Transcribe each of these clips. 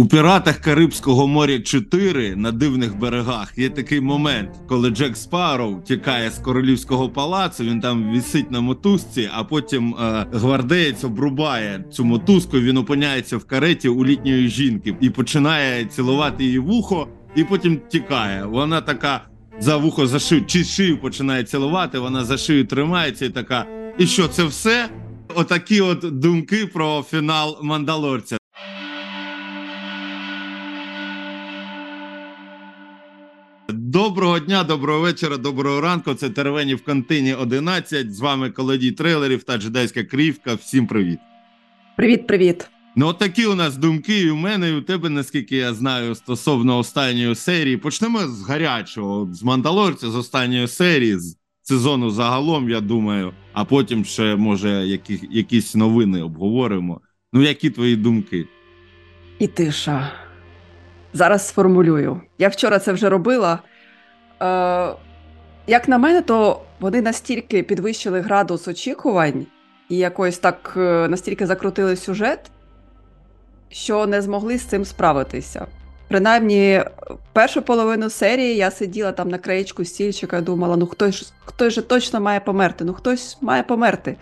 У піратах Карибського моря 4 на дивних берегах є такий момент, коли Джек Спарроу тікає з королівського палацу. Він там вісить на мотузці, а потім е, гвардеєць обрубає цю мотузку. Він опиняється в кареті у літньої жінки і починає цілувати її вухо, і потім тікає. Вона така за вухо за шию, чи шию починає цілувати. Вона за шию тримається і така. І що це все? Отакі от думки про фінал Мандалорця. Доброго дня, доброго вечора, доброго ранку. Це Теревені в контині 11. З вами колодій трейлерів та джедайська крівка. Всім привіт. Привіт, привіт. Ну, от такі у нас думки, і у мене, і у тебе, наскільки я знаю, стосовно останньої серії. Почнемо з гарячого, з Мандалорця, з останньої серії, з сезону загалом, я думаю, а потім ще, може, які, якісь новини обговоримо. Ну, які твої думки? І тиша. Зараз сформулюю. Я вчора це вже робила. Е, Як на мене, то вони настільки підвищили градус очікувань і якось так е, настільки закрутили сюжет, що не змогли з цим справитися. Принаймні, першу половину серії я сиділа там на краєчку стільчика думала: ну хтось хтось же точно має померти, ну хтось має померти.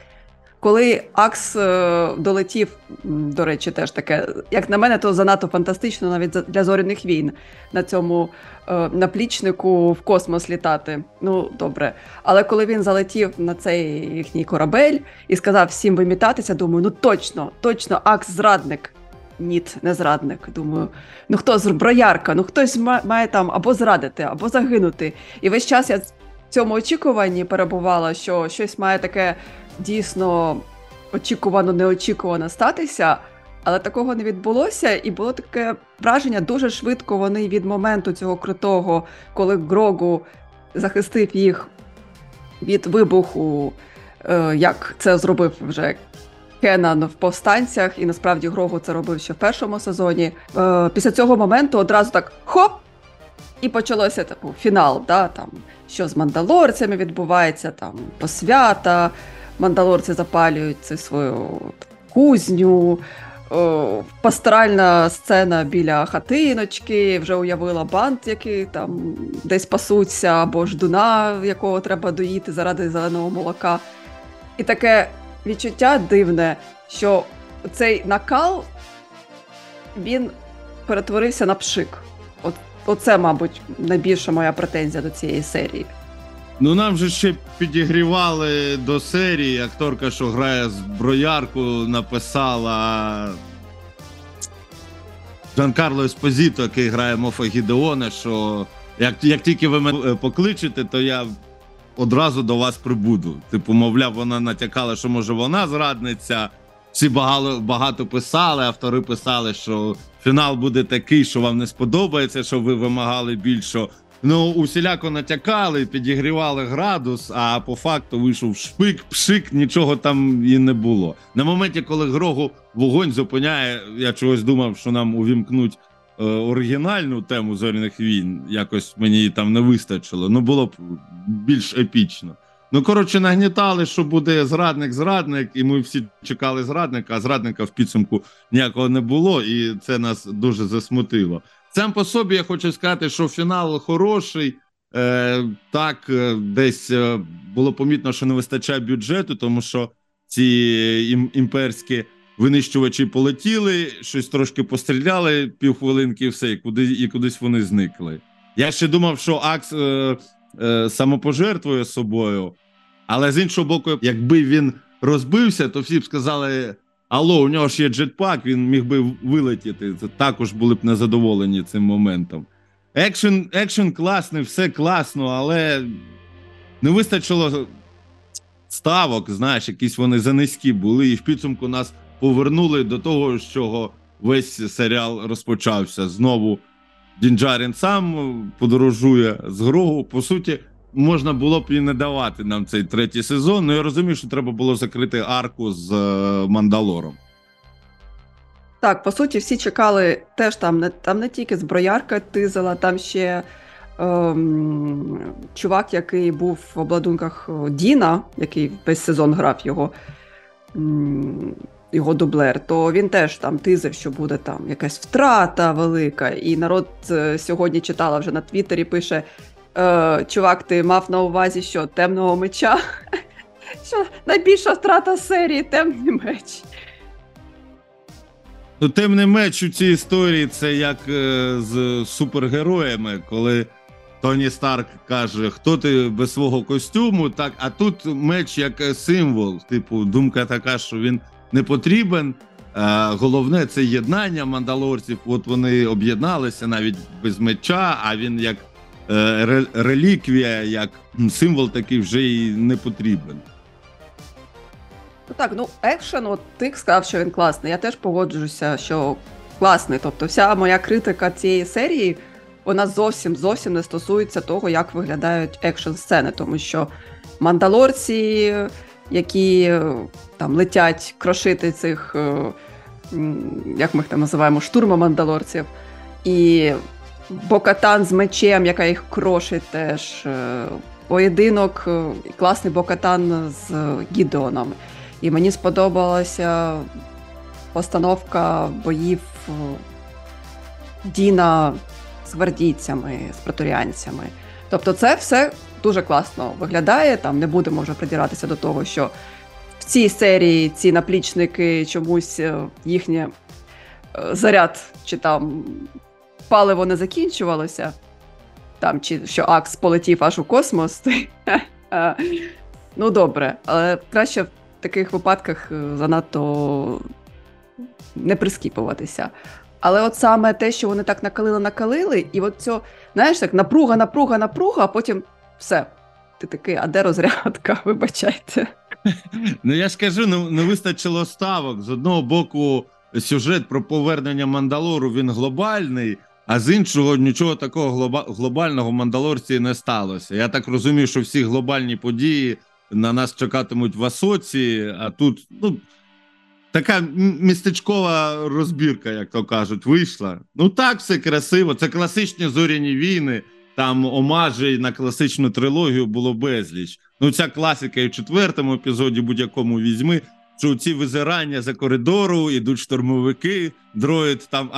Коли Акс е, долетів, до речі, теж таке, як на мене, то занадто фантастично навіть для зоряних війн на цьому е, наплічнику в космос літати. Ну, добре. Але коли він залетів на цей їхній корабель і сказав всім вимітатися, думаю, ну точно, точно, Акс зрадник. Ніт, не зрадник. Думаю, ну хто зброярка, ну хтось має там або зрадити, або загинути. І весь час я в цьому очікуванні перебувала, що щось має таке дійсно очікувано, неочікувано статися, але такого не відбулося, і було таке враження дуже швидко. Вони від моменту цього крутого, коли Грогу захистив їх від вибуху, е, як це зробив вже. Кенан в повстанцях, і насправді Грогу це робив ще в першому сезоні. Е, Після цього моменту одразу так хоп! І почалося типу, фінал, да, там, що з мандалорцями відбувається, там посвята, мандалорці запалюють цю свою кузню. О, пасторальна сцена біля хатиночки, вже уявила банд, який там десь пасуться, або ждуна, якого треба доїти заради зеленого молока. І таке відчуття дивне, що цей накал він перетворився на пшик. От, Оце, мабуть, найбільша моя претензія до цієї серії. Ну, нам же ще підігрівали до серії. Акторка, що грає зброярку, написала Жан Карло Еспозіто, який грає Мофа Гідеона, що як як тільки ви мене покличете, то я одразу до вас прибуду. Типу, мовляв, вона натякала, що може вона зрадниця. Всі багато, багато писали, автори писали, що фінал буде такий, що вам не сподобається, що ви вимагали більше. Ну, усіляко натякали, підігрівали градус, а по факту вийшов шпик, пшик, нічого там і не було. На моменті, коли Грогу вогонь зупиняє, я чогось думав, що нам увімкнуть е, оригінальну тему зоряних війн. Якось мені там не вистачило. Ну було б більш епічно. Ну, коротше, нагнітали, що буде зрадник-зрадник, і ми всі чекали зрадника, а зрадника в підсумку ніякого не було, і це нас дуже засмутило. Сам по собі я хочу сказати, що фінал хороший. Е, Так, е, десь е, було помітно, що не вистачає бюджету, тому що ці ім, імперські винищувачі полетіли, щось трошки постріляли півхвилинки, і все, і куди і кудись вони зникли. Я ще думав, що Акс е, е, самопожертвує собою, але з іншого боку, якби він розбився, то всі б сказали. Алло, у нього ж є джетпак, він міг би вилетіти. Також були б незадоволені цим моментом. Екшен екшен класний, все класно, але не вистачило ставок, знаєш, якісь вони занизькі були, і в підсумку нас повернули до того, з чого весь серіал розпочався. Знову Дінджарін сам подорожує з Грогу. По суті, можна було б і не давати нам цей третій сезон. Ну я розумію, що треба було закрити арку з е, Мандалором. Так, по суті, всі чекали теж там не там не тільки зброярка тизела, там ще ем, чувак, який був в обладунках Діна, який весь сезон грав його. його дублер, то він теж там тизив, що буде там якась втрата велика. І народ е, сьогодні читала вже на Твіттері, пише: е, Чувак, ти мав на увазі, що темного меча? Що найбільша втрата серії темний меч. Ну, темний меч у цій історії це як е, з супергероями, коли Тоні Старк каже, хто ти без свого костюму, так, а тут меч як е, символ. Типу, думка така, що він не потрібен. Е, головне це єднання мандалорців. От вони об'єдналися навіть без меча, а він як реліквія, як символ такий вже і не потрібен. Ну так, ну екшен, от ти сказав, що він класний. Я теж погоджуюся, що класний. Тобто, вся моя критика цієї серії, вона зовсім зовсім не стосується того, як виглядають екшн сцени, тому що мандалорці, які е, там летять крошити цих, е, як ми їх там називаємо, штурма мандалорців, і Бокатан з мечем, яка їх крошить теж. е, Поєдинок, е, класний Бокатан з Гідеоном. І мені сподобалася постановка боїв е, Діна з гвардійцями, з преторіанцями. Тобто, це все дуже класно виглядає. Там не будемо вже придиратися до того, що в цій серії ці наплічники чомусь їхнє заряд чи там паливо не закінчувалося. Там, чи що Акс полетів аж у космос. Ну, добре, але краще в таких випадках е, занадто не прискіпуватися. Але от саме те, що вони так накалили, накалили, і от цьо, знаєш, так напруга, напруга, напруга, а потім все. Ти такий, а де розрядка? Вибачайте. Ну я ж кажу, не, не вистачило ставок. З одного боку, сюжет про повернення Мандалору він глобальний, а з іншого нічого такого глобального в Мандалорці не сталося. Я так розумію, що всі глобальні події на нас чекатимуть в Асоці, а тут ну, така містечкова розбірка, як то кажуть, вийшла. Ну так, все красиво. Це класичні зоряні війни. Там омажей на класичну трилогію було безліч. Ну, ця класика і в четвертому епізоді будь-якому візьми, що ці визирання за коридору, ідуть штурмовики, дроїд там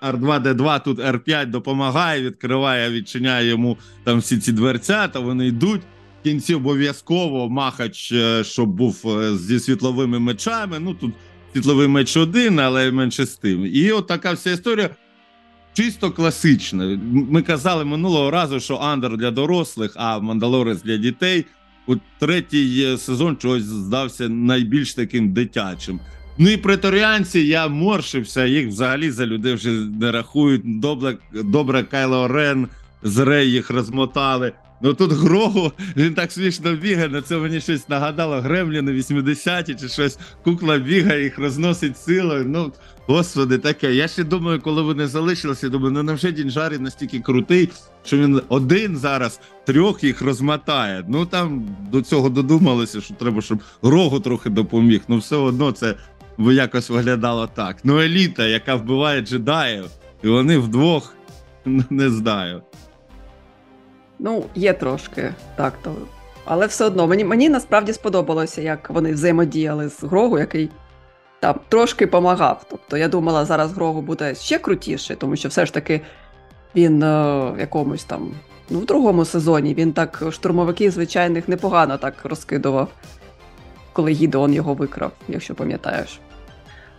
R2D2, тут R5 допомагає, відкриває, відчиняє йому там всі ці дверцята, вони йдуть. В кінці обов'язково махач, е, щоб був е, зі світловими мечами. Ну тут світловий меч один, але менше з тим. І от така вся історія чисто класична. Ми казали минулого разу, що Андер для дорослих, а Мандалорець для дітей. От третій е, сезон чогось здався найбільш таким дитячим. Ну і преторіанці я моршився, їх взагалі за людей вже не рахують. Добре, добре Кайло Рен з Рей їх розмотали. Ну тут Грогу, він так смішно бігає, на це мені щось нагадало Гремліни 80-ті чи щось. Кукла бігає, їх розносить силою. Ну, господи, таке. Я ще думаю, коли вони залишилися, думаю, ну невже Дінжарі настільки крутий, що він один зараз трьох їх розмотає. Ну там до цього додумалися, що треба, щоб Грогу трохи допоміг. Ну все одно це якось виглядало так. Ну, еліта, яка вбиває джедаїв, і вони вдвох не знаю. Ну, є трошки, так то. Але все одно, мені, мені насправді сподобалося, як вони взаємодіяли з Грогу, який там трошки помагав. Тобто я думала, зараз Грогу буде ще крутіше, тому що все ж таки він е, в якомусь там, ну, в другому сезоні він так штурмовиків звичайних непогано так розкидував, коли Гідеон його викрав, якщо пам'ятаєш.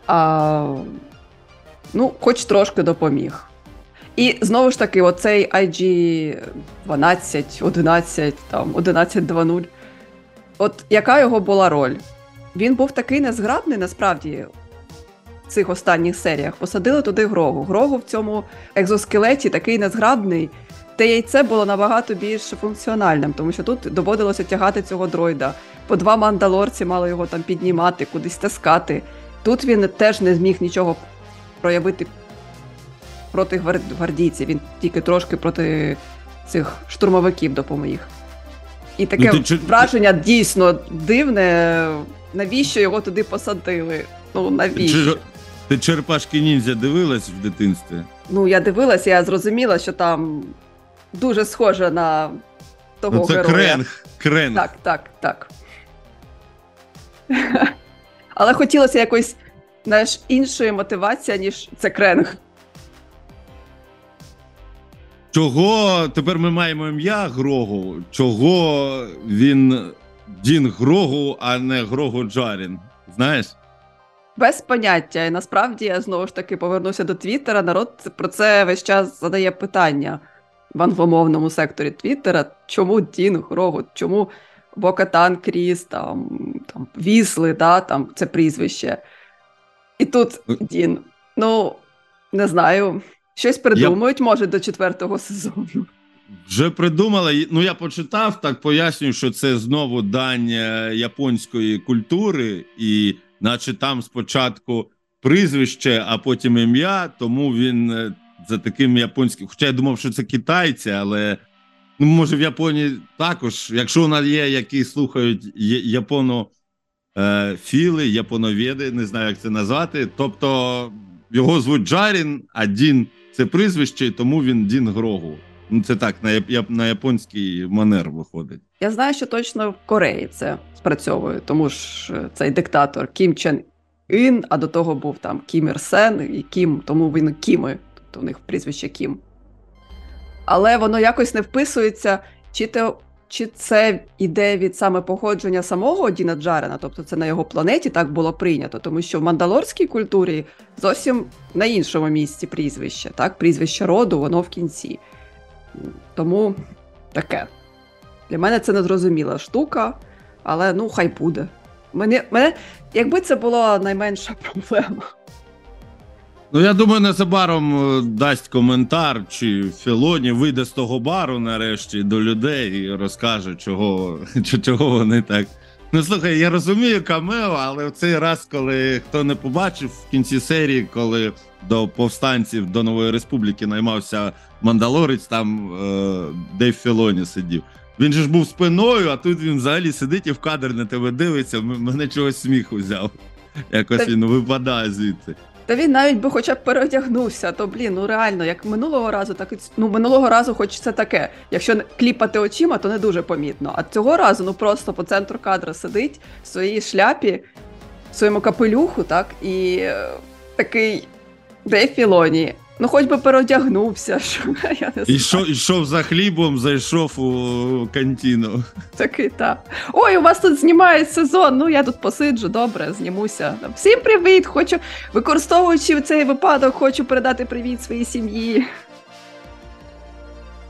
А, ну, хоч трошки допоміг. І знову ж таки, оцей IG 12, 11, там 11.2.0. От яка його була роль? Він був такий незграбний, насправді, в цих останніх серіях. Посадили туди Грогу. Грогу в цьому екзоскелеті такий незграбний. Те яйце було набагато більш функціональним, тому що тут доводилося тягати цього дроїда. По два мандалорці мали його там піднімати, кудись таскати. Тут він теж не зміг нічого проявити проти гвардійців, він тільки трошки проти цих штурмовиків допоміг. І таке Ну, ти враження дійсно дивне. Навіщо його туди посадили? Ну навіщо? Чи, ти черепашки ніндзя дивилась в дитинстві? Ну я дивилася, я зрозуміла, що там дуже схоже на того Ну, це героя. кренг. кренг. Так, так, так. Але хотілося якось знаєш, іншої мотивації, ніж це кренг. Чого тепер ми маємо ім'я Грогу? Чого він Дін Грогу, а не Грогу Джарін? Знаєш? Без поняття. І насправді я знову ж таки повернуся до Твіттера. Народ про це весь час задає питання в англомовному секторі Твіттера. Чому Дін Грогу? Чому Бокатан Кріс, там, там Вісли, да, там це прізвище. І тут Дін. Ну, не знаю. Щось придумають, я... може, до четвертого сезону. Вже придумали. Ну, я почитав, так пояснюю, що це знову дань е, японської культури, і наче там спочатку прізвище, а потім ім'я, тому він е, за таким японським. Хоча я думав, що це китайці, але ну, може в Японії також, якщо у нас є, які слухають японо. Е, філи, японоведи, не знаю, як це назвати. Тобто його звуть Джарін, а Дін це прізвище, і тому він Дін Грогу. Ну, це так, на на японський манер виходить. Я знаю, що точно в Кореї це спрацьовує, тому ж е, цей диктатор Кім Чен Ін, а до того був там Кім Ір Сен і Кім, тому він Кіми, тобто у них прізвище Кім. Але воно якось не вписується, чи то чи це іде від саме походження самого Діна Джарена, тобто це на його планеті так було прийнято, тому що в мандалорській культурі зовсім на іншому місці прізвище, так, прізвище роду, воно в кінці. Тому таке. Для мене це незрозуміла штука, але ну хай буде. Мене, мене, Якби це була найменша проблема. Ну, я думаю, незабаром е, дасть коментар, чи Філоні вийде з того бару нарешті до людей і розкаже, чого чого вони так. Ну, слухай, я розумію камео, але в цей раз, коли хто не побачив в кінці серії, коли до повстанців до Нової Республіки наймався Мандалорець, там е, Дейв Філоні сидів. Він же ж був спиною, а тут він взагалі сидить і в кадр на тебе дивиться. Мене чогось сміху взяв. Якось він випадає звідти. Та він навіть би хоча б переодягнувся, то блін, ну реально, як минулого разу, так і ну минулого разу, хоч це таке. Якщо кліпати очима, то не дуже помітно. А цього разу ну просто по центру кадра сидить в своїй шляпі, в своєму капелюху, так, і е, такий де Філоні. Ну, хоч би переодягнувся. Що, я не Ішов, ішов за хлібом, зайшов у кантіну. Такий так. Ой, у вас тут знімають сезон. Ну я тут посиджу, добре, знімуся. Всім привіт! Хочу, використовуючи цей випадок, хочу передати привіт своїй сім'ї.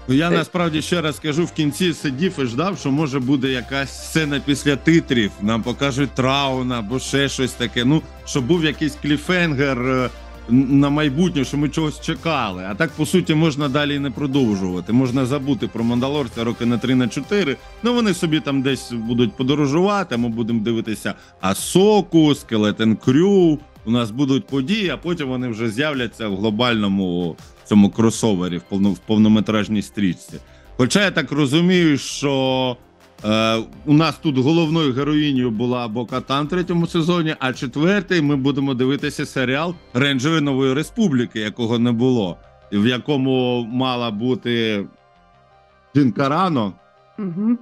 Ну, я насправді ще раз кажу, в кінці сидів і ждав, що може буде якась сцена після титрів, нам покажуть трауна або ще щось таке. Ну, щоб був якийсь кліфенгер. На майбутнє, що ми чогось чекали. А так, по суті, можна далі не продовжувати. Можна забути про Мандалорця роки на 3 на 4. Ну вони собі там десь будуть подорожувати. Ми будемо дивитися Асоку, Скелетен Крю. У нас будуть події, а потім вони вже з'являться в глобальному цьому кросовері в повнометражній стрічці. Хоча я так розумію, що Е, У нас тут головною героїнею була Бокатан в третьому сезоні, а четвертий ми будемо дивитися серіал Рейнджери Нової Республіки, якого не було, в якому мала бути Джинкарано. Угу.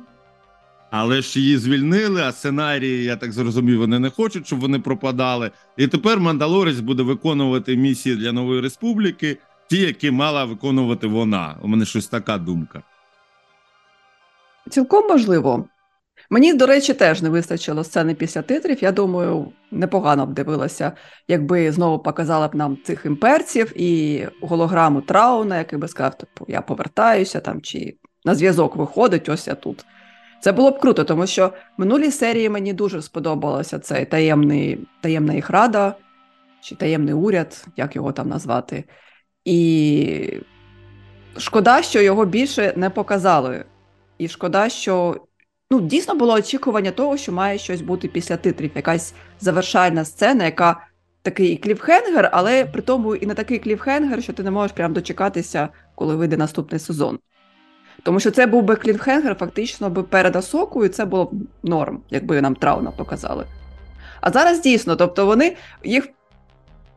Але ж її звільнили, а сценарії, я так зрозумів, вони не хочуть, щоб вони пропадали. І тепер Мандалорець буде виконувати місії для нової республіки, ті, які мала виконувати вона. У мене щось така думка. Цілком можливо. Мені, до речі, теж не вистачило сцени після титрів. Я думаю, непогано б дивилася, якби знову показала б нам цих імперців і голограму Трауна, який би сказав, типу, я повертаюся там, чи на зв'язок виходить, ось я тут. Це було б круто, тому що в минулій серії мені дуже сподобалося цей таємний, таємна їх рада, чи таємний уряд, як його там назвати. І шкода, що його більше не показали. І шкода, що ну, дійсно було очікування того, що має щось бути після титрів, якась завершальна сцена, яка такий кліфхенгер, але при тому і не такий кліфхенгер, що ти не можеш прям дочекатися, коли вийде наступний сезон. Тому що це був би кліфхенгер фактично би перед Асокою, це було б норм, якби нам трауна показали. А зараз дійсно, тобто вони їх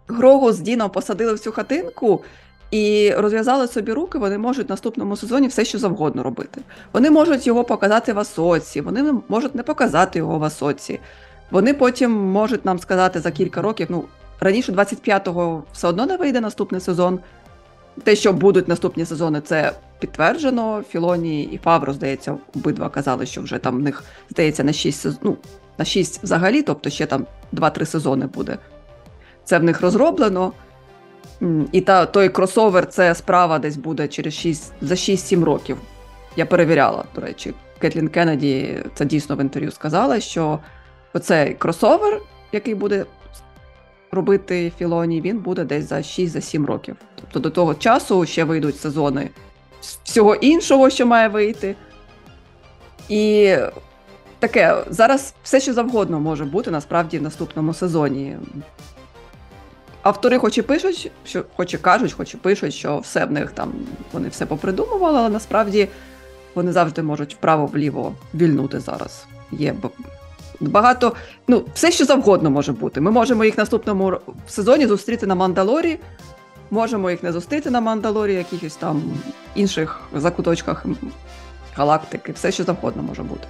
Грогу з Діном посадили в цю хатинку, і розв'язали собі руки, вони можуть в наступному сезоні все, що завгодно робити. Вони можуть його показати в Асоці, вони можуть не показати його в Асоці. Вони потім можуть нам сказати за кілька років. Ну, раніше 25-го все одно не вийде наступний сезон. Те, що будуть наступні сезони, це підтверджено. Філоні і Фавро, здається, обидва казали, що вже там в них здається на 6 сезон, ну, на 6 взагалі, тобто ще там 2-3 сезони буде. Це в них розроблено. І та, той кросовер це справа десь буде через 6, за 6-7 років. Я перевіряла, до речі, Кетлін Кеннеді це дійсно в інтерв'ю сказала, що оцей кросовер, який буде робити Філоні, він буде десь за 6-7 років. Тобто до того часу ще вийдуть сезони всього іншого, що має вийти. І таке, зараз все, що завгодно може бути насправді в наступному сезоні. Автори хоч і пишуть, що хоч і кажуть, хоч і пишуть, що все в них там вони все попридумували, але насправді вони завжди можуть вправо-вліво вільнути зараз. Є багато, ну, все, що завгодно може бути. Ми можемо їх в наступному сезоні зустріти на Мандалорі, можемо їх не зустріти на Мандалорі, якихось там інших закуточках галактики. Все, що завгодно може бути.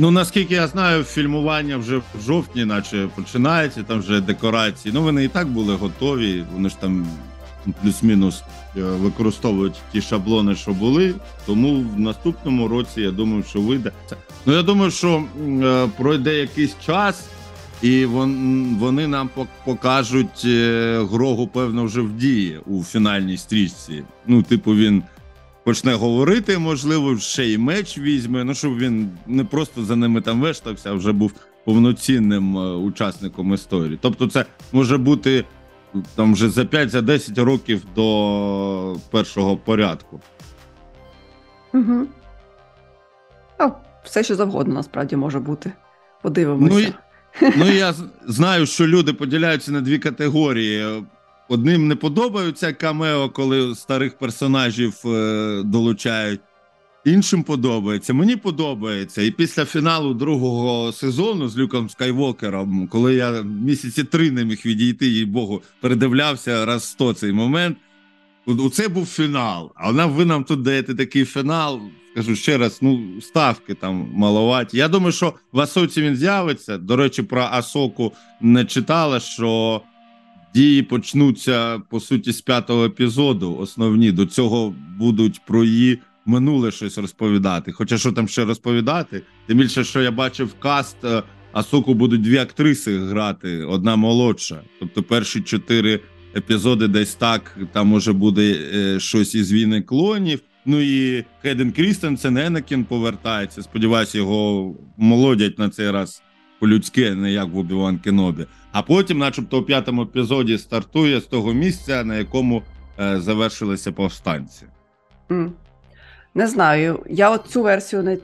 Ну наскільки я знаю, фільмування вже в жовтні, наче починається, там вже декорації. Ну вони і так були готові. Вони ж там плюс-мінус е, використовують ті шаблони, що були. Тому в наступному році я думаю, що вийде. Ну я думаю, що е, пройде якийсь час, і вон, вони нам покажуть е, Грогу, певно, вже в дії у фінальній стрічці. Ну, типу, він почне говорити, можливо, ще й меч візьме. Ну, щоб він не просто за ними там вештався, а вже був повноцінним е, учасником історії. Тобто, це може бути там вже за 5-10 років до першого порядку. Угу. А, все, що завгодно, насправді може бути. Подивимося. Ну, Ну я знаю, що люди поділяються на дві категорії. Одним не подобаються камео, коли старих персонажів е, долучають. Іншим подобається. Мені подобається. І після фіналу другого сезону з Люком Скайвокером, коли я місяці три не міг відійти, їй Богу, передивлявся раз сто цей момент. Оце був фінал. А ви нам тут даєте такий фінал. Скажу ще раз, ну ставки там маловаті. Я думаю, що в Асоці він з'явиться. До речі, про Асоку не читала, що дії почнуться по суті з п'ятого епізоду. Основні до цього будуть про її минуле щось розповідати. Хоча що там ще розповідати? Тим більше, що я бачив каст. е, Асоку будуть дві актриси грати, одна молодша. Тобто перші чотири епізоди десь так. Там може буде е, щось із війни клонів. Ну і Хеден Крістенсен, Енакін повертається. Сподіваюся, його молодять на цей раз по-людськи, не як в Обіван Кенобі. А потім, начебто, у п'ятому епізоді стартує з того місця, на якому е, завершилися повстанці. Не знаю. Я от цю версію не,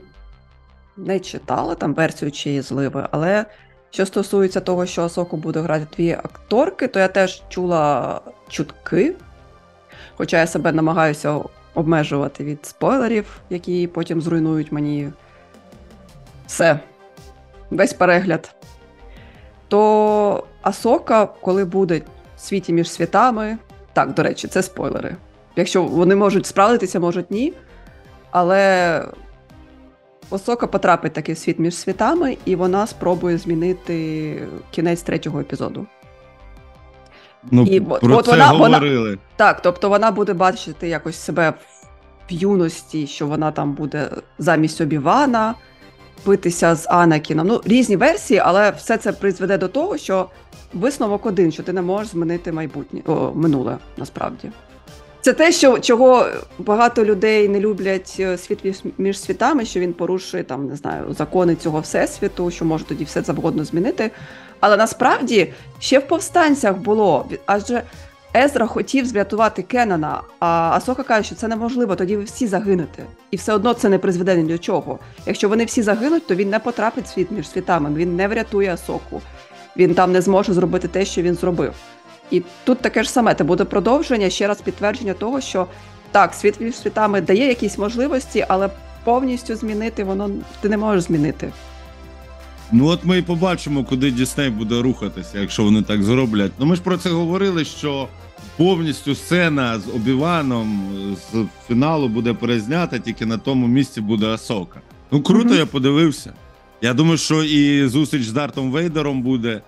не читала, там версію чиї зливи, але що стосується того, що Асоку буде грати дві акторки, то я теж чула чутки. Хоча я себе намагаюся обмежувати від спойлерів, які потім зруйнують мені все, весь перегляд. То Асока, коли буде в світі між світами, так, до речі, це спойлери. Якщо вони можуть справитися, можуть ні. Але Осока потрапить таки в світ між світами, і вона спробує змінити кінець третього епізоду. Ну, І про от це вона- вона- Так, тобто вона буде бачити якось себе в юності, що вона там буде замість Обівана битися з Анакіном. Ну, різні версії, але все це призведе до того, що висновок один, що ти не можеш змінити майбутнє о, минуле насправді. Це те, що чого багато людей не люблять е, світ між- світами, що він порушує там, не знаю, закони цього всесвіту, що може тоді все завгодно змінити. Але насправді ще в повстанцях було, адже Езра хотів врятувати Кеннана, а Асока каже, що це неможливо, тоді ви всі загинете. І все одно це не призведе ні до чого. Якщо вони всі загинуть, то він не потрапить в світ між світами, він не врятує Асоку. Він там не зможе зробити те, що він зробив. І тут таке ж саме, це буде продовження, ще раз підтвердження того, що так, світ між світами дає якісь можливості, але повністю змінити воно ти не можеш змінити. Ну от ми і побачимо, куди Дісней буде рухатися, якщо вони так зроблять. Ну ми ж про це говорили, що повністю сцена з Обіваном з фіналу буде перезнята, тільки на тому місці буде Асока. Ну круто, Мгм. я подивився. Я думаю, що і зустріч з Дартом Вейдером буде.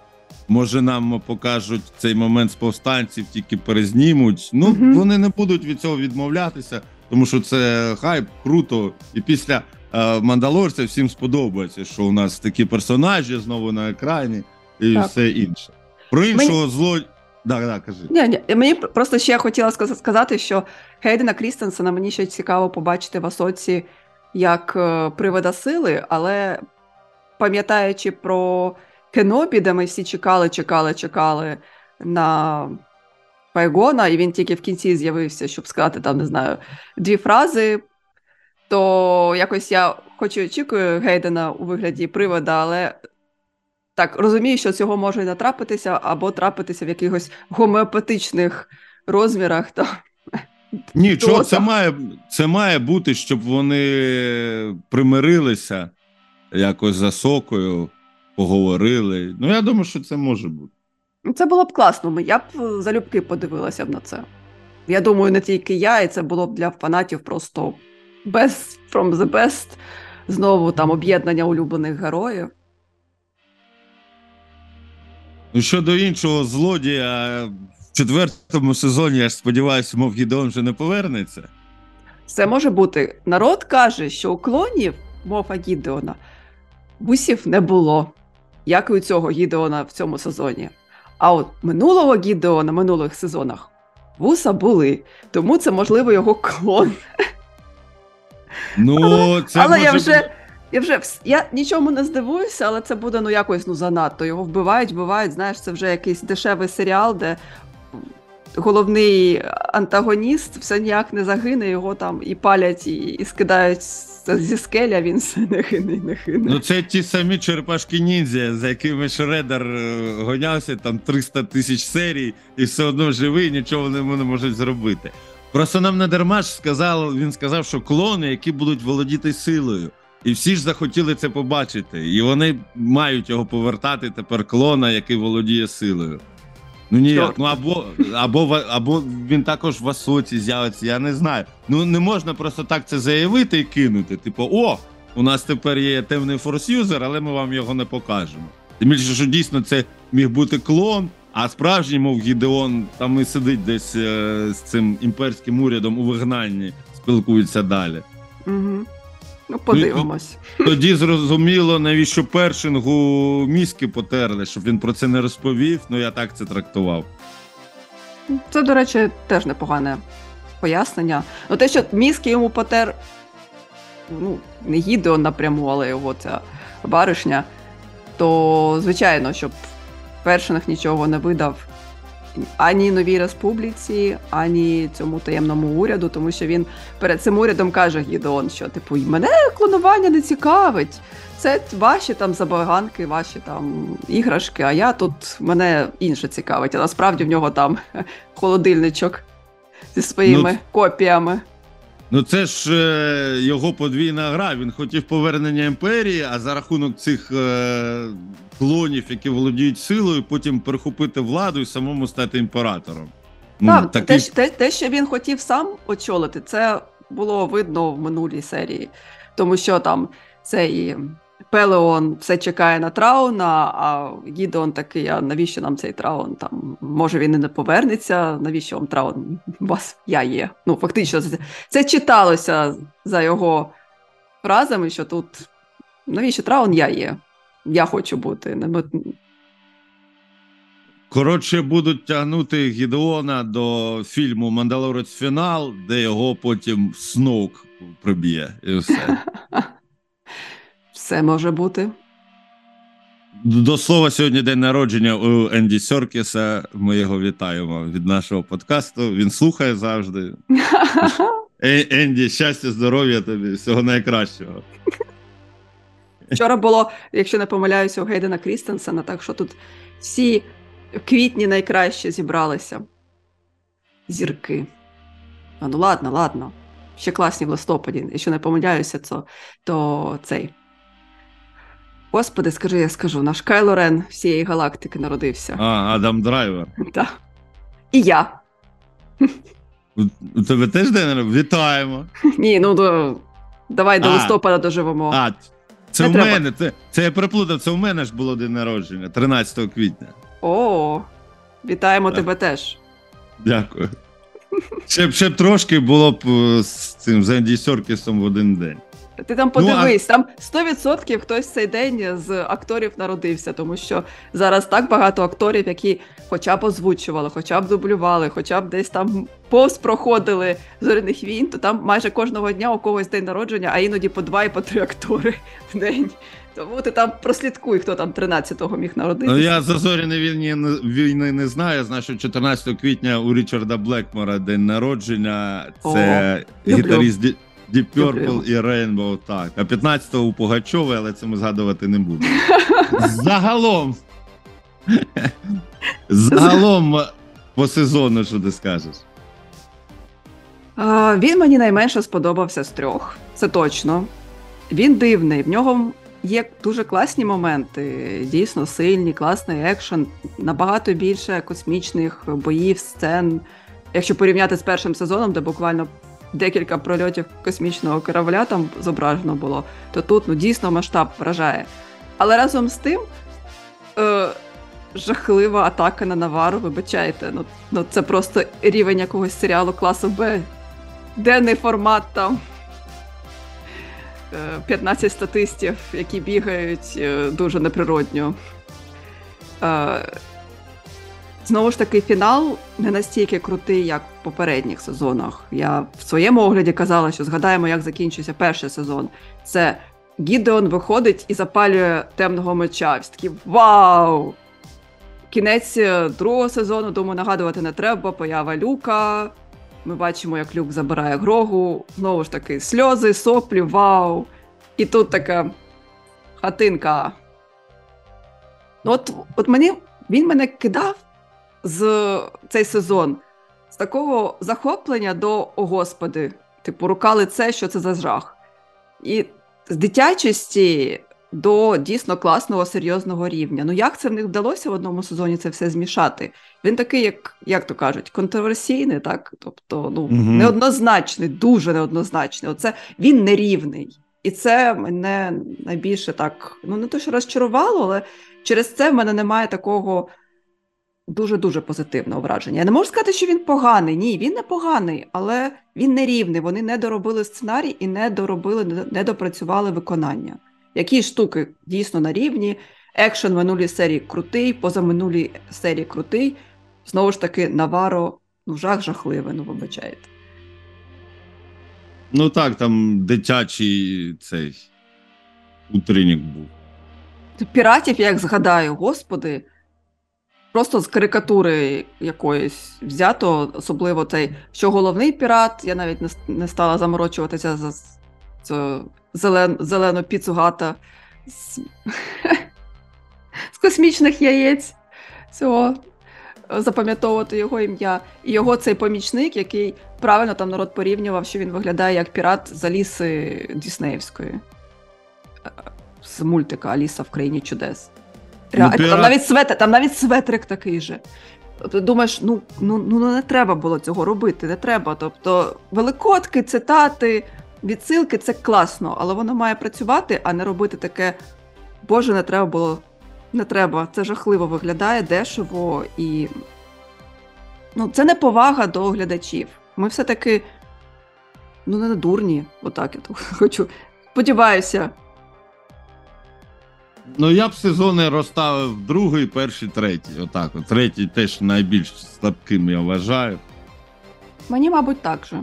Може, нам покажуть цей момент з повстанців, тільки перезнімуть. Ну, Мгм. вони не будуть від цього відмовлятися, тому що це хайп, круто. І після е, Мандалорця всім сподобається, що у нас такі персонажі знову на екрані і Так. все інше. Про іншого зло. Да, да, кажи. Ні, ні, мені просто ще хотіла сказати, що Гейдена Крістенсена мені ще цікаво побачити в Асоці як е, привода сили, але пам'ятаючи про Кенобі, де ми всі чекали, чекали, чекали на Пайгона, і він тільки в кінці з'явився, щоб сказати там, не знаю, дві фрази. То якось я хоч і очікую Гейдена у вигляді привода, але так розумію, що цього може і не трапитися, або трапитися в якихось гомеопатичних розмірах. То... Ні, чого це має, це має бути, щоб вони примирилися якось за сокою, поговорили. Ну, я думаю, що це може бути. Це було б класно. Я б е, залюбки подивилася б на це. Я думаю, не тільки я, і це було б для фанатів просто best from the best. Знову там об'єднання улюблених героїв. Ну, щодо іншого злодія, в четвертому сезоні, я ж сподіваюся, мов Гідеон вже не повернеться. Все може бути. Народ каже, що у клонів мова Гідеона вусів не було, як і у цього Гідеона в цьому сезоні. А от минулого Гідеона, минулих сезонах, вуса були, тому це можливо його клон. Ну, це але може я вже. бути- Я вже я нічому не здивуюся, але це буде ну якось ну занадто. Його вбивають, вбивають. Знаєш, це вже якийсь дешевий серіал, де головний антагоніст все ніяк не загине, його там і палять, і, і скидають зі скелі, а він все не гине, не гине. Ну, це ті самі черепашки ніндзя, за якими Шредер е, гонявся там 300 тисяч серій, і все одно живий, нічого не можуть зробити. Просто нам не дарма ж сказав, він сказав, що клони, які будуть володіти силою. І всі ж захотіли це побачити. І вони мають його повертати тепер клона, який володіє силою. Ну ніяк. Ну або, або, або він також в Асоці з'явиться, я не знаю. Ну не можна просто так це заявити і кинути. Типу, о, у нас тепер є темний форс-юзер, але ми вам його не покажемо. Тим більше, що дійсно це міг бути клон, а справжній, мов Гідеон, там і сидить десь е, з цим імперським урядом у вигнанні, спілкується далі. Угу. Ну, подивимось. Тоді зрозуміло, навіщо першингу мізки потерли, щоб він про це не розповів. Ну я так це трактував. Це, до речі, теж непогане пояснення. Ну, те, що мізки йому потер, ну, не Гідеон напряму, але його ця баришня, то, звичайно, щоб Першинг нічого не видав ані новій республіці, ані цьому таємному уряду, тому що він перед цим урядом каже Гідеон, що типу мене клонування не цікавить. Це ваші там забаганки, ваші там іграшки, а я тут мене інше цікавить. А насправді в нього там холодильничок зі своїми Ну, копіями. Ну це ж е, його подвійна гра. Він хотів повернення імперії, а за рахунок цих е, клонів, які володіють силою, потім перехопити владу і самому стати імператором. Ну, Так, такий- те, те, те, що він хотів сам очолити, це було видно в минулій серії, тому що там цей Пелеон все чекає на Трауна, а Гідеон такий, а навіщо нам цей Траун? Там, може він і не повернеться, навіщо вам Траун? У вас я є. Ну, фактично, це, це читалося за його фразами, що тут навіщо Траун я є? Я хочу бути. Коротше, будуть тягнути Гідеона до фільму Мандалорець Фінал, де його потім Сноук приб'є. І все. Все може бути. До слова, сьогодні день народження у Енді Сьоркіса. Ми його вітаємо від нашого подкасту. Він слухає завжди. Е, Енді, щастя, здоров'я тобі, всього найкращого. Вчора було, якщо не помиляюся, у Гейдена Крістенсена, так що тут всі в квітні найкраще зібралися. Зірки. А, ну ладно, ладно. Ще класні в листопаді. Якщо не помиляюся, то, то цей. Господи, скажи, я скажу, наш Кайло Рен всієї галактики народився. А, Адам Драйвер. Та. І я. У, тебе теж день? Вітаємо. Ні, ну до... давай до А. листопада доживемо. А, Це Не в треба. мене, це, це я переплутав, це у мене ж було день народження, 13 квітня. О, вітаємо Так. тебе теж. Дякую. Ще б, ще б трошки було б е, з цим з Енді Серкісом в один день. Ти там Ну, а- подивись, там 100% хтось цей день з акторів народився, тому що зараз так багато акторів, які хоча б озвучували, хоча б дублювали, хоча б десь там повз проходили зоряних війн, то там майже кожного дня у когось день народження, а іноді по два і по три актори в день. Тому ти там прослідкуй, хто там 13-го міг народитися. Ну, я за зоряні війни, не- війни не знаю. Я знаю, що 14 квітня у Річарда Блекмора день народження. Це О, люблю. Deep Purple і Rainbow, так. А 15-го у Пугачова, але це ми згадувати не будемо. Загалом. Загалом по сезону, що ти скажеш? А, він мені найменше сподобався з трьох, це точно. Він дивний, в нього є дуже класні моменти, дійсно сильні, класний екшен, набагато більше космічних боїв, сцен. Якщо порівняти з першим сезоном, де буквально декілька прольотів космічного корабля там зображено було, то тут ну, дійсно масштаб вражає. Але разом з тим. Е, Жахлива атака на Навару, вибачайте. Ну, ну це просто рівень якогось серіалу класу Б. Денний формат там. Е, 15 статистів, які бігають е, дуже неприродньо. Знову ж таки, фінал не настільки крутий, як в попередніх сезонах. Я в своєму огляді казала, що згадаємо, як закінчився перший сезон. Це Гідеон виходить і запалює темного меча. Всі такі вау! Кінець е, другого сезону, думаю, нагадувати не треба. Поява люка. Ми бачимо, як люк забирає грогу. Знову ж таки, сльози, соплі, вау. І тут така хатинка. От, от мені він мене кидав з цей сезон з такого захоплення до о господи, типу, рука лице, що це за жах. І з дитячості до дійсно класного серйозного рівня. Ну як це в них вдалося в одному сезоні це все змішати? Він такий, як, як то кажуть, контроверсійний, так? Тобто, ну, Мгм. неоднозначний, дуже неоднозначний. Оце він нерівний. І це мене найбільше так, ну не то, що розчарувало, але через це в мене немає такого дуже-дуже позитивного враження. Я не можу сказати, що він поганий. Ні, він не поганий, але він нерівний. Вони не доробили сценарій і не доробили, не- не допрацювали виконання. Які штуки дійсно на рівні. Екшен минулій серії крутий, позаминулій серії крутий. Знову ж таки, Наваро, ну, жах жахливий, ну вибачаєте. Ну так, там дитячий цей утренник був. Піратів, я як згадаю, господи, просто з карикатури якоїсь взято, особливо цей, що головний пірат, я навіть не, не стала заморочуватися за зелен, зелену піцу гата з, з космічних яєць цього. Запам'ятовувати його ім'я. І його цей помічник, який правильно там народ порівнював, що він виглядає як пірат з Аліси Діснеївської Е, з мультика Аліса в країні чудес. Реально, пірат- Там навіть светр, там навіть светрик такий же. Ти думаєш, ну, ну, ну не треба було цього робити, не треба. Тобто, великодки, цитати, відсилки це класно, але воно має працювати, а не робити таке. Боже, не треба було. Не треба. Це жахливо виглядає, дешево і. Ну, це не повага до глядачів. Ми все-таки ну, не дурні, отак я хочу. Сподіваюся, Ну, я б сезони розставив другий, перший, третій. Отак. От. Третій теж найбільш слабким, я вважаю. Мені, мабуть, так же.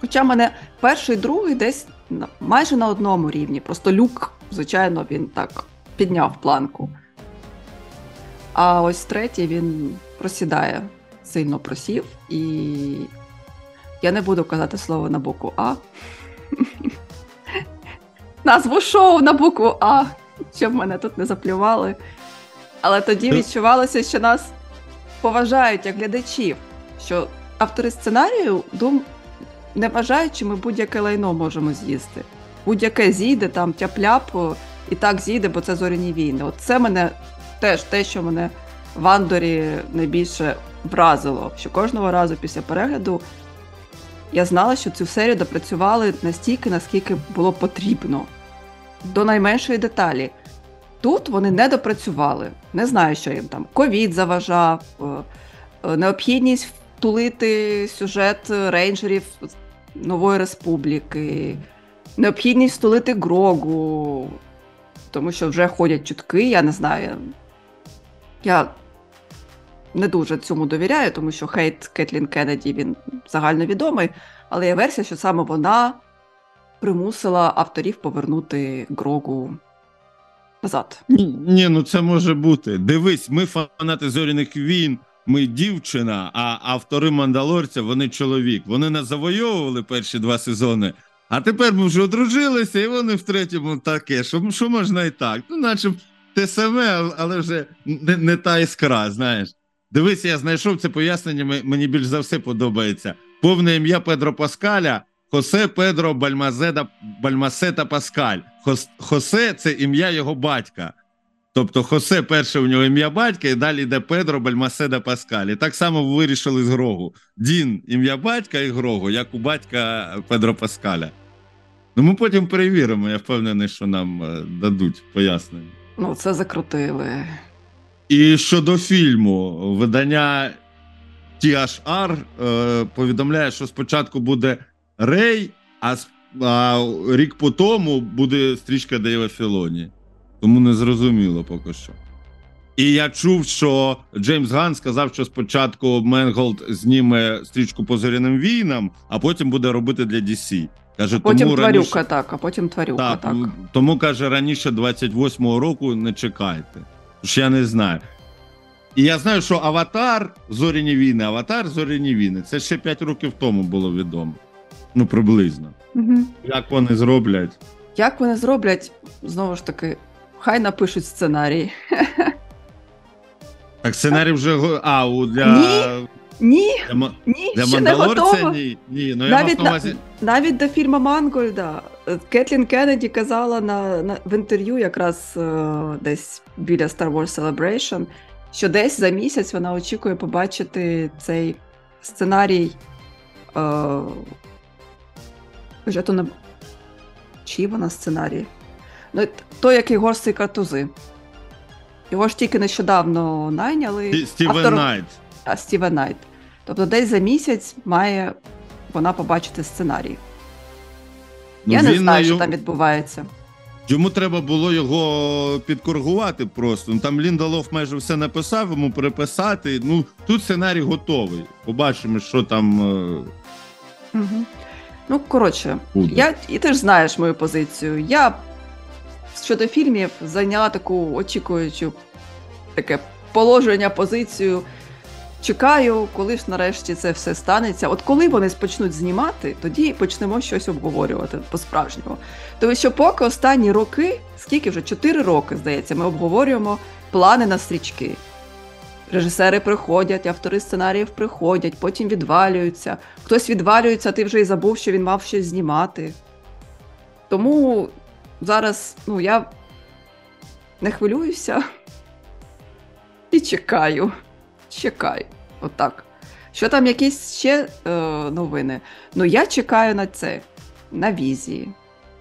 Хоча в мене перший, другий десь майже на одному рівні. Просто люк, звичайно, він так підняв планку. А ось третій він просідає, сильно просів, і я не буду казати слово на букву А. Назву шоу на букву А, щоб мене тут не заплювали. Але тоді відчувалося, що нас поважають як глядачів, що автори сценарію дум не вважають, що ми будь-яке лайно можемо з'їсти. Будь-яке зійде, там тяп-ляп, і так зійде, бо це зоряні війни. От це мене теж те, що мене в Андорі найбільше вразило, що кожного разу після перегляду я знала, що цю серію допрацювали настільки, наскільки було потрібно. До найменшої деталі. Тут вони не допрацювали. Не знаю, що їм там ковід заважав, е, е, необхідність втулити сюжет рейнджерів Нової Республіки, необхідність втулити Грогу, тому що вже ходять чутки, я не знаю. Я не дуже цьому довіряю, тому що хейт Кетлін Кеннеді він загальновідомий, але є версія, що саме вона примусила авторів повернути Грогу назад. Ні, ну це може бути. Дивись, ми фанати зоряних війн, ми дівчина, а автори Мандалорця вони чоловік. Вони нас завойовували перші два сезони. А тепер ми вже одружилися, і вони в третьому таке. Що, що можна і так? Ну, наче те саме, але вже не, не та іскра, знаєш. Дивись, я знайшов це пояснення, мені більш за все подобається. Повне ім'я Педро Паскаля Хосе Педро Бальмазеда Бальмасета Паскаль. Хос, Хосе це ім'я його батька. Тобто Хосе перше у нього ім'я батька, і далі йде Педро Бальмаседа Паскаль. І так само вирішили з Грогу. Дін ім'я батька і Грогу, як у батька Педро Паскаля. Ну ми потім перевіримо, я впевнений, що нам е, дадуть пояснення. Ну, це закрутили. І щодо фільму, видання THR е, повідомляє, що спочатку буде Рей, а, а рік по тому буде стрічка Дейва Філоні. Тому не зрозуміло поки що. І я чув, що Джеймс Ган сказав, що спочатку Менголд зніме стрічку по зоряним війнам, а потім буде робити для DC. Каже, Потім тому тварюка, раніше... так, а потім тварюка, Так, так. тому каже, раніше 28-го року не чекайте. Тож я не знаю. І я знаю, що Аватар Зоряні війни, Аватар Зоряні війни. Це ще 5 років тому було відомо. Ну, приблизно. Угу. Як вони зроблять? Як вони зроблять, знову ж таки, хай напишуть сценарій. Так, сценарій вже а, у для, Ні, Ні, для, ні, для ще не готова. ні. Ні, ну я Навіть на на- Навіть до фільму Мангольда Кетлін Кеннеді казала на, на в інтерв'ю, якраз е, десь біля Star Wars Celebration, що десь за місяць вона очікує побачити цей сценарій. Е, вже то не чий вона сценарій? Ну, т- той, який Гострі картузи. Його ж тільки нещодавно найняли. Стівен автор- Найт. а Стівен Найт. Тобто десь за місяць має вона побачити сценарій. Ну, Я не знаю, на що там відбувається. Йому треба було його підкоригувати просто. Ну там Ліндолов майже все написав, йому переписати. Ну тут сценарій готовий. Побачимо, що там Угу. Ну, коротше, буде. я, і ти ж знаєш мою позицію. Я щодо фільмів зайняла таку очікуючу таке положення, позицію. Чекаю, коли ж нарешті це все станеться. От коли вони почнуть знімати, тоді почнемо щось обговорювати по-справжньому. Тому що поки останні роки, скільки вже 4 роки, здається, ми обговорюємо плани на стрічки. Режисери приходять, автори сценаріїв приходять, потім відвалюються. Хтось відвалюється, ти вже й забув, що він мав щось знімати. Тому зараз ну, я не хвилююся і чекаю. Чекаю. Отак. Що там якісь ще е, новини? Ну, я чекаю на це, на візії.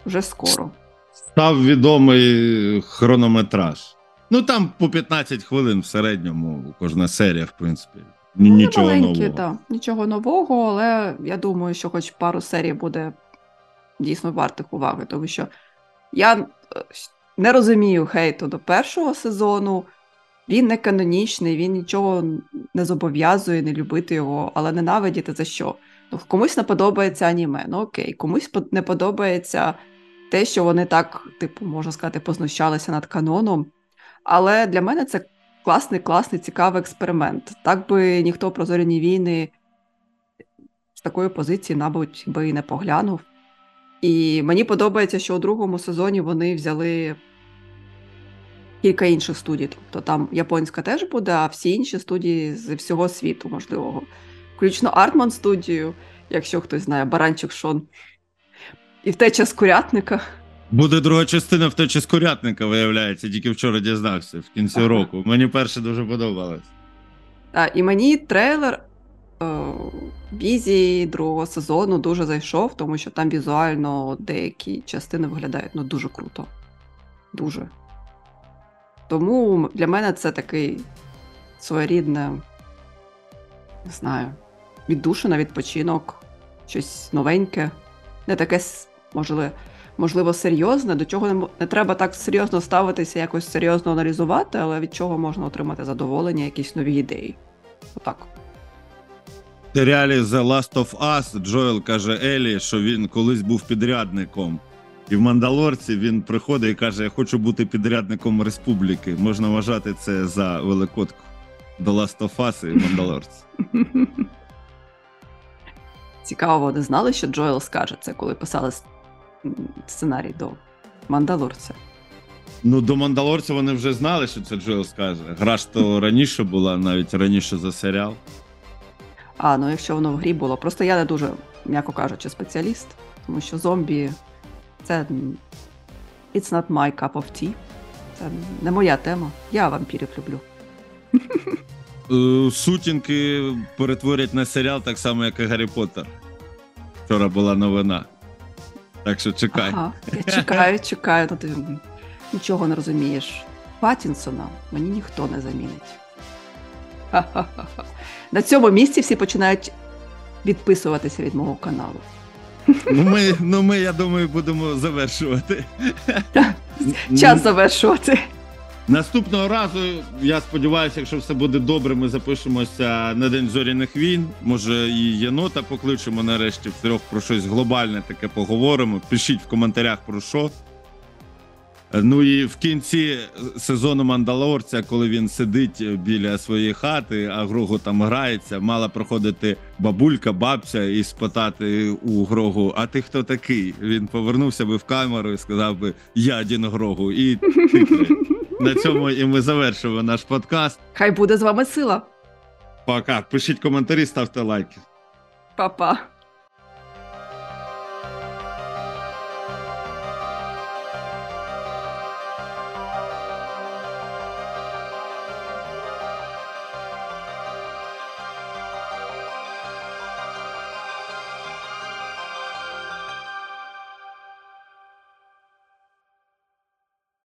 Вже скоро. став відомий хронометраж. Ну там по 15 хвилин в середньому кожна серія, в принципі. Ну, Нічого нового. Да. Нічого нового, але я думаю, що хоч пару серій буде дійсно вартих уваги, тому що я е, не розумію хейту до першого сезону. Він не канонічний, він нічого не зобов'язує не любити його, але ненавидіти за що? Ну, комусь не подобається аніме, ну окей, комусь не подобається те, що вони так, типу, можна сказати, познущалися над каноном. Але для мене це класний, класний, цікавий експеримент. Так би ніхто про зоряні війни з такої позиції, мабуть, би і не поглянув. І мені подобається, що у другому сезоні вони взяли кілька інших студій. Тобто там японська теж буде, а всі інші студії з всього світу можливого. Включно Артман студію, якщо хтось знає, Баранчик Шон. І втеча з курятника. Буде друга частина втечі з курятника, виявляється, тільки вчора дізнався в кінці Ага. року. Мені перше дуже подобалось. А, і мені трейлер е, візії другого сезону дуже зайшов, тому що там візуально деякі частини виглядають ну, дуже круто. Дуже. Тому для мене це такий своєрідне, не знаю, віддушина, відпочинок, щось новеньке, не таке, можливо, можливо, серйозне, до чого не, треба так серйозно ставитися, якось серйозно аналізувати, але від чого можна отримати задоволення, якісь нові ідеї. Отак. В серіалі The Last of Us Джоел каже Елі, що він колись був підрядником. І в Мандалорці він приходить і каже: Я хочу бути підрядником республіки. Можна вважати це за великодку. The Last of Us і Мандалорці. Цікаво, вони знали, що Джоел скаже це, коли писали сценарій до Мандалорця. Ну, до Мандалорця вони вже знали, що це Джоел скаже. Гра ж то раніше була, навіть раніше за серіал. А, ну якщо воно в грі було. Просто я не дуже, м'яко кажучи, спеціаліст, тому що зомбі це it's not my cup of tea. Це не моя тема. Я вампірів люблю. Е, Сутінки перетворять на серіал так само, як і Гаррі Поттер. Вчора була новина. Так що чекай. Ага, я чекаю, чекаю. Ну, ти нічого не розумієш. Патінсона мені ніхто не замінить. Ха-ха-ха. На цьому місці всі починають відписуватися від мого каналу. Ну ми, ну ми, я думаю, будемо завершувати. Час завершувати. Наступного разу, я сподіваюся, якщо все буде добре, ми запишемося на День зоряних війн. Може, і єнота покличемо нарешті втрьох про щось глобальне таке поговоримо. Пишіть в коментарях про що. Ну і в кінці сезону Мандалорця, коли він сидить біля своєї хати, а Грогу там грається, мала проходити бабулька, бабця і спитати у Грогу: А ти хто такий? Він повернувся би в камеру і сказав би: Я Дін Грогу. І титри. На цьому і ми завершуємо наш подкаст. Хай буде з вами сила. Пока. Пишіть коментарі, ставте лайки. Па-па.